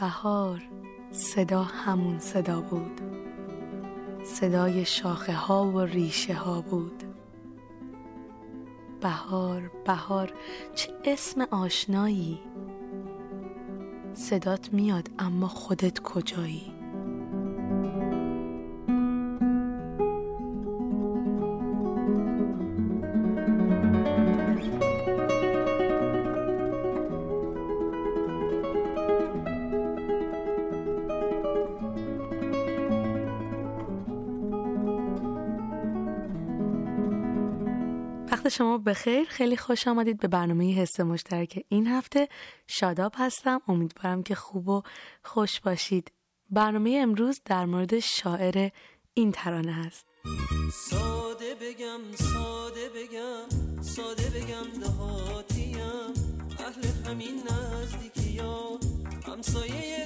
بهار صدا همون صدا بود. صدای شاخه ها و ریشه ها بود. بهار بهار چه اسم آشنایی؟ صدات میاد اما خودت کجایی؟ وقت شما بخیر. خیلی خوش آمدید به برنامه حس مشترک این هفته. شاداب هستم. امیدوارم که خوب و خوش باشید. برنامه امروز در مورد شاعر این ترانه هست. ساده بگم ساده بگم ساده بگم دهاتیم. اهل همین نزدیکی ها همسایه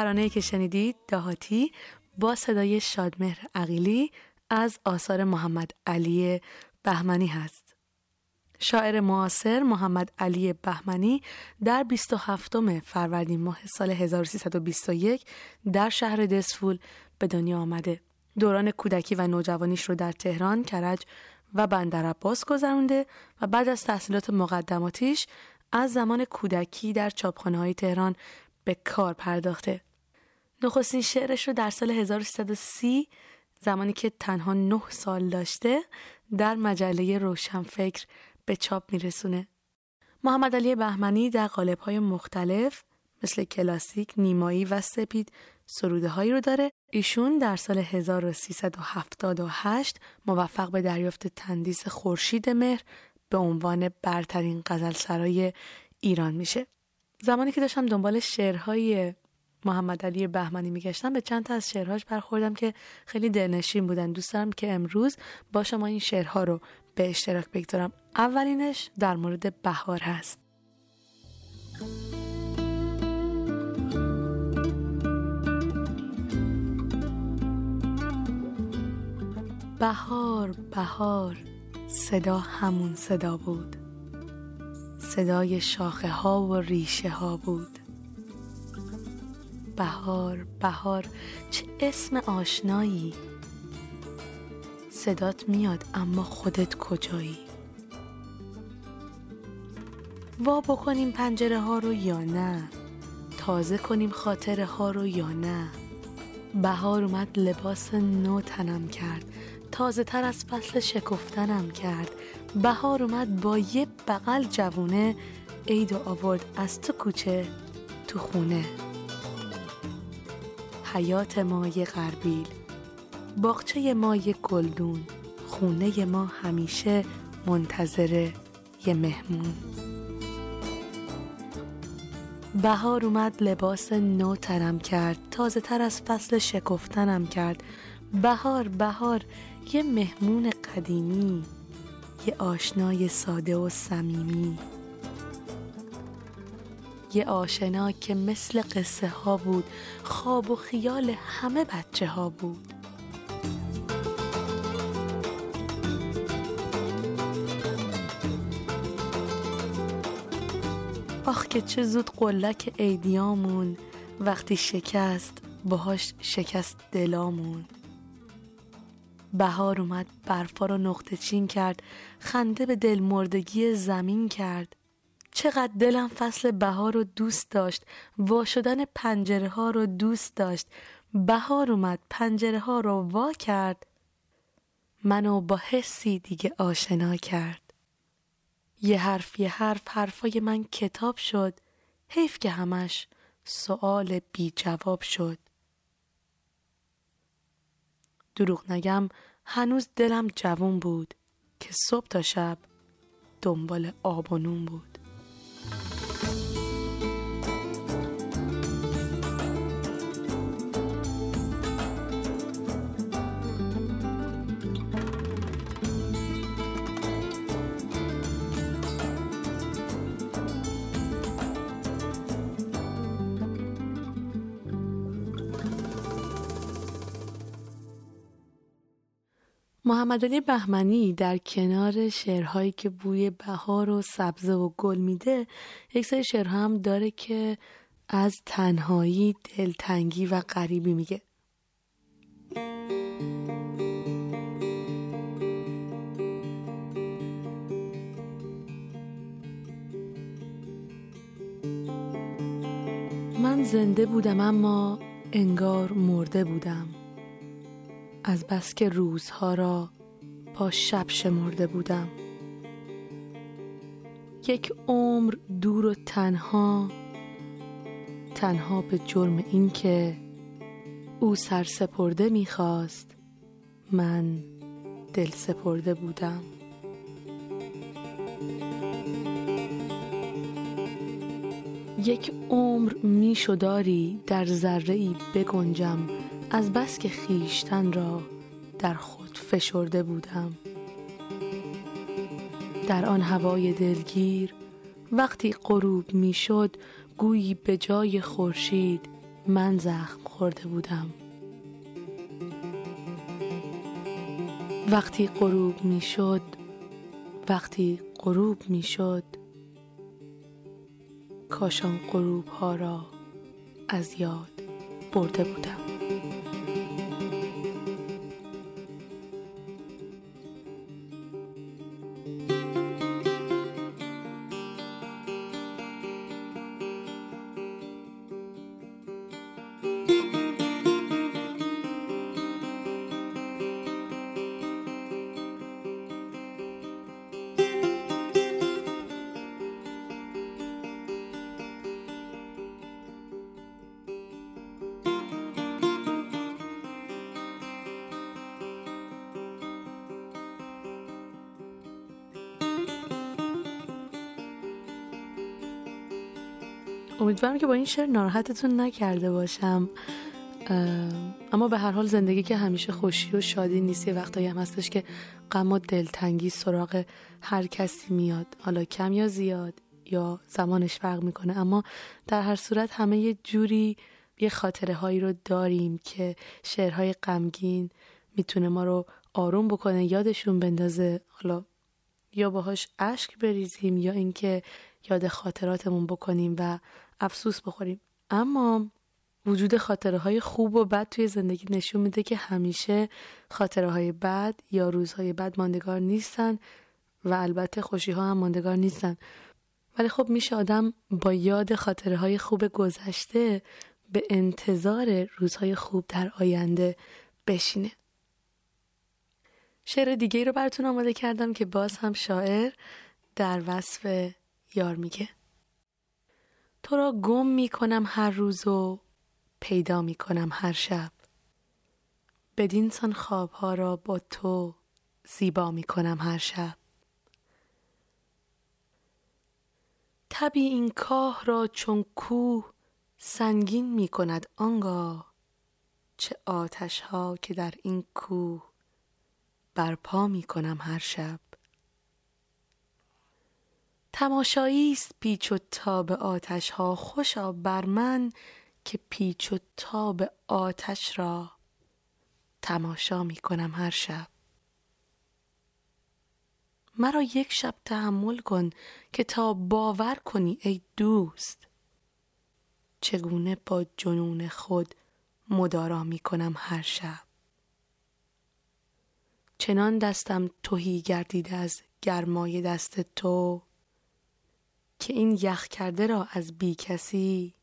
ترانه که شنیدید دهاتی با صدای شادمهر عقیلی از آثار محمد علی بهمنی هست. شاعر معاصر محمد علی بهمنی در 27 فروردین ماه سال 1321 در شهر دسفول به دنیا آمده. دوران کودکی و نوجوانیش رو در تهران، کرج و بندر عباس گذرونده و بعد از تحصیلات مقدماتیش از زمان کودکی در چاپخانه های تهران به کار پرداخته. نخستین شعرش رو در سال 1330 زمانی که تنها نه سال داشته در مجله روشنفکر به چاپ میرسونه. محمد علی بهمنی در های مختلف مثل کلاسیک، نیمایی و سپید سروده هایی رو داره. ایشون در سال 1378 موفق به دریافت تندیس خورشید مهر به عنوان برترین غزل سرای ایران میشه. زمانی که داشتم دنبال شعرهای محمد علی بهمنی میگشتم. به چند تا از شعرهاش برخوردم که خیلی دلنشین بودن. دوست دارم که امروز با شما این شعرها رو به اشتراک بگذارم. اولینش در مورد بهار هست. بهار بهار صدا همون صدا بود. صدای شاخه ها و ریشه ها بود. بهار بهار چه اسم آشنایی؟ صدات میاد اما خودت کجایی؟ وا بکنیم پنجره ها رو یا نه؟ تازه کنیم خاطره ها رو یا نه؟ بهار اومد لباس نو تنم کرد تازه تر از فصل شکفتنم کرد. بهار اومد با یه بغل جوونه عید آورد از تو کوچه تو خونه. حیات ما یه غربیل. باغچه ما یه گلدون خونه ما همیشه منتظر یه مهمون. بهار اومد لباس نو ترم کرد تازه تر از فصل شکفتنم کرد. بهار بهار یه مهمون قدیمی یه آشنای ساده و صمیمی. یه آشنا که مثل قصه ها بود خواب و خیال همه بچه ها بود. آخ که چه زود قلک ایدیامون وقتی شکست باهاش شکست دلامون. بهار اومد برفا رو نقطه چین کرد خنده به دل مردگی زمین کرد. چقدر دلم فصل بهار رو دوست داشت. وا شدن پنجره ها رو دوست داشت. بهار اومد پنجره ها رو وا کرد. منو با حسی دیگه آشنا کرد. یه حرف یه حرف حرفای من کتاب شد. حیف که همش سؤال بی جواب شد. دروغ نگم هنوز دلم جوون بود که صبح تا شب دنبال آب و نون بود. Bye. محمد علی بهمنی در کنار شعرهایی که بوی بهار و سبزه و گل میده یک سری شعرها هم داره که از تنهایی دلتنگی و غریبی میگه. من زنده بودم اما انگار مرده بودم. از بس که روزها را با شب شمرده بودم. یک عمر دور و تنها تنها به جرم اینکه او سر سپرده می‌خواست من دل سپرده بودم. یک عمر میشداری در ذره ای بگنجم. از بس که خیشتن را در خود فشرده بودم. در آن هوای دلگیر وقتی غروب می‌شد گویی به جای خورشید من زخم خورده بودم. وقتی غروب می‌شد وقتی غروب می‌شد کاشان غروب ها را از یاد برده بودم. امیدوارم که با این شعر ناراحتتون نکرده باشم. اما به هر حال زندگی که همیشه خوشی و شادی نیست یه وقتایی هم هستش که غم و دلتنگی سراغ هر کسی میاد. حالا کم یا زیاد یا زمانش فرق می‌کنه. اما در هر صورت همه یه جوری یه خاطره هایی رو داریم که شعرهای غمگین می‌تونه ما رو آروم بکنه یادشون بندازه. حالا یا باهاش اشک بریزیم یا اینکه یاد خاطراتمون بکنیم و افسوس بخوریم. اما وجود خاطره های خوب و بد توی زندگی نشون میده که همیشه خاطره های بد یا روزهای بد ماندگار نیستن و البته خوشی ها هم ماندگار نیستن. ولی خب میشه آدم با یاد خاطره های خوب گذشته به انتظار روزهای خوب در آینده بشینه. شعر دیگه رو براتون آماده کردم که باز هم شاعر در وصف یار میگه. تو را گم می کنم هر روز و پیدا می کنم هر شب. بدین سان خوابها را با تو زیبا می کنم هر شب. تبی این کاه را چون کوه سنگین می کند آنگاه چه آتش ها که در این کوه برپا می کنم هر شب. تماشایی است پیچ و تاب آتش ها خوشا بر من که پیچ و تاب آتش را تماشا می کنم هر شب. مرا یک شب تحمل کن که تا باور کنی ای دوست. چگونه با جنون خود مدارا می کنم هر شب؟ چنان دستم توهی گردیده از گرمای دست تو که این یخ کرده را از بی کسی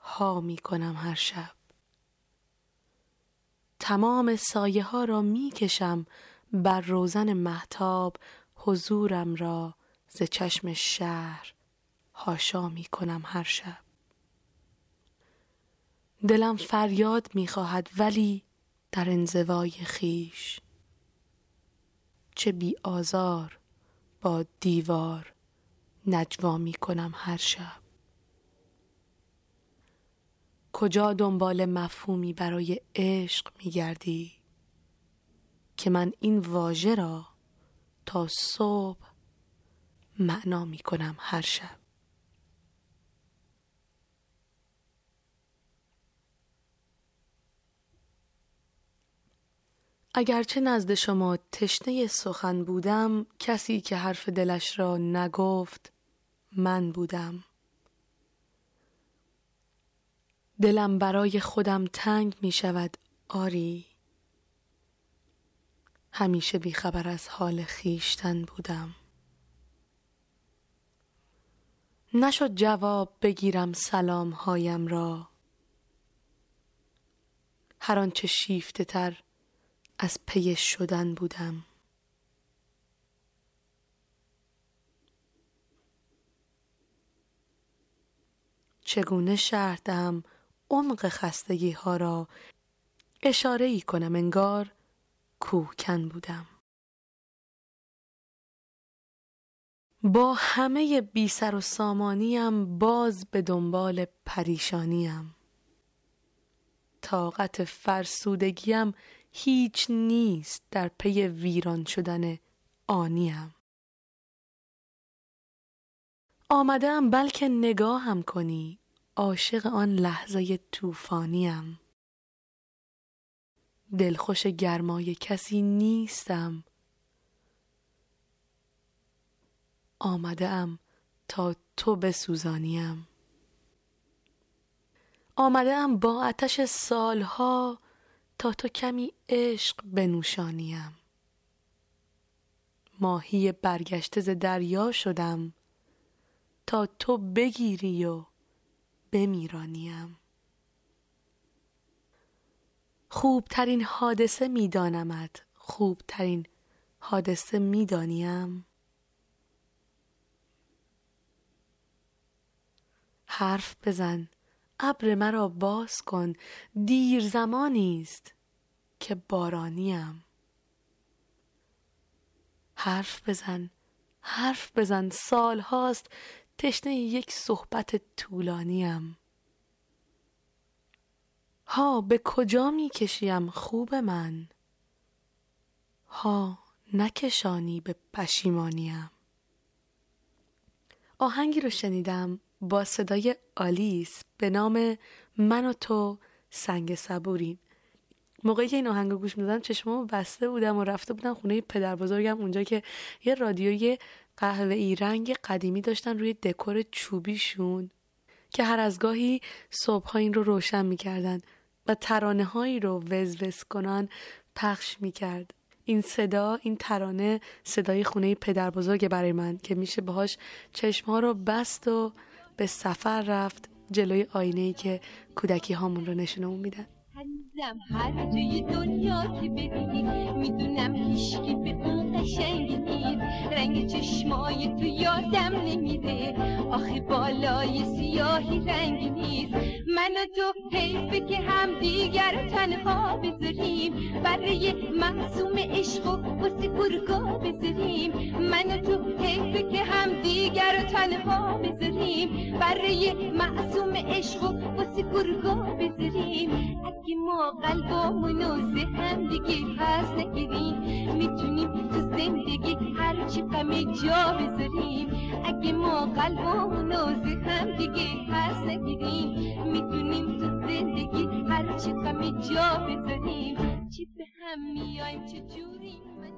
ها می کنم هر شب. تمام سایه ها را می کشم بر روزن محتاب حضورم را ز چشم شهر هاشا می کنم هر شب. دلم فریاد می‌خواهد ولی در انزوای خیش چه بی آزار با دیوار نجوا می کنم هر شب. کجا دنبال مفهومی برای عشق می گردی که من این واژه را تا صبح معنا می کنم هر شب؟ اگرچه نزد شما تشنه سخن بودم کسی که حرف دلش را نگفت من بودم. دلم برای خودم تنگ می شود آری. همیشه بیخبر از حال خیشتن بودم. نشد جواب بگیرم سلام هایم را. هر آنچه شیفته تر از پی شدن بودم. چگونه شرح دهم عمق خستگی ها را اشاره ای کنم انگار کوهکن بودم. با همه بی سر و سامانیم باز به دنبال پریشانیم. طاقت فرسودگیم هیچ نیست در پی ویران شدن آنیم. آمدم بلکه نگاهم کنی. عاشق آن لحظه طوفانیم. دلخوش گرمای کسی نیستم. آمده ام تا تو بسوزانیم. آمده ام با آتش سالها تا تو کمی عشق بنوشانیم. ماهی برگشته ز دریا شدم. تا تو بگیری و بمیرانیم. خوبترین حادثه میدانمت خوبترین حادثه می‌دانیم. حرف بزن ابر مرا باز کن دیر زمانی است که بارانیم. حرف بزن حرف بزن سال هاست تشنه یک صحبت طولانیم. ها به کجا می کشیم خوب من؟ ها نکشانی به پشیمانیم. آهنگی رو شنیدم با صدای آلیس به نام من و تو سنگ صبوریم موقعی که این آهنگ گوش می‌دادم چشمامو بسته بودم و رفته بودم خونه پدر بزرگم اونجا که یه رادیوی قهوه ای رنگ قدیمی داشتن روی دکور چوبیشون که هر از گاهی صبح این رو روشن می‌کردن و ترانه هایی رو وز وز کنان پخش می‌کرد. این صدا این ترانه صدای خونه پدر بزرگ برای من که میشه باهاش چشم ها رو بست و به سفر رفت جلوی آینه ای که کودکی هامون رو نشونمون میدن. عزیزم هر جای دنیا که ببینی می‌دونم هیچکی به اون قشنگی نیست. رنگ چشمای تو یادم نمیده آخه بالای سیاهی رنگی نیست. من و تو حیفه که هم دیگر تنها بذاریم. برای محسوم عشق و واسه گرگا بذاریم. من و تو حیفه که هم دیگر تنها بذاریم. برای محسوم عشق و واسه گرگا بذاریم. اگه ما قلبامونو ذهن دیگه پس نگیریم می‌تونیم تو زندگی هرچی غم جا بذاریم اگه ما قلبامونو ذهن دیگه پس نگیریم می‌تونیم تو زندگی هرچی غم جا بذاریم. چی به هم میایم؟ چه جوری من